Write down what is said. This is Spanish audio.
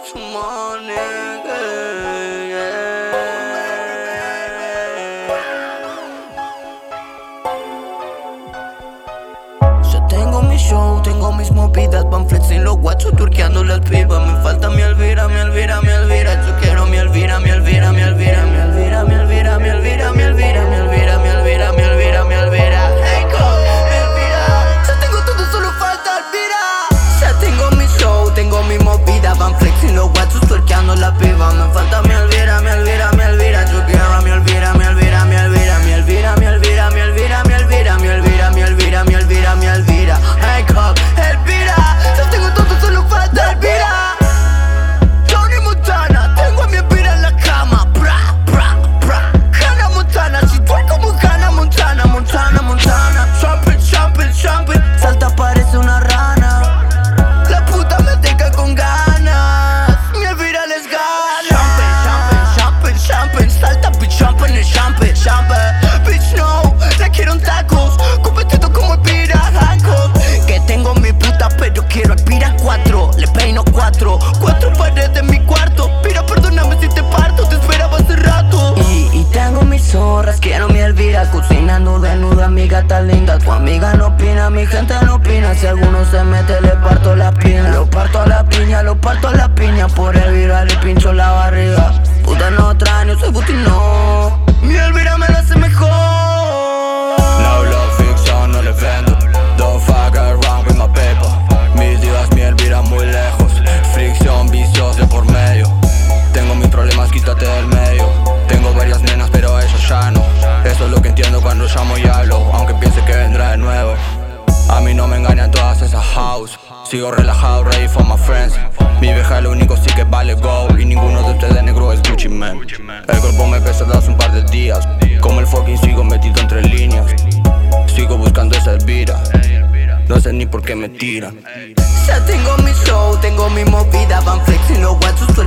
what's my nigga? Yeah. Yo tengo mi show, tengo mis movidas, van flexing los guachos, turqueando las pibas. mi gente no opina. Si alguno se mete le parto la piña. Lo parto a la piña, lo parto a la piña. Por el viral le pincho la barriga. Puta no trae, traño, soy butino Sigo relajado, ready for my friends. Mi vieja lo único sí que vale gold. Y ninguno de ustedes negro es Gucci man. El cuerpo me pesa de hace un par de días. Como el fucking sigo metido entre líneas. Sigo buscando esa vida, No sé ni por qué me tiran. Ya tengo mi show, tengo mi movida. Van flexing los guachos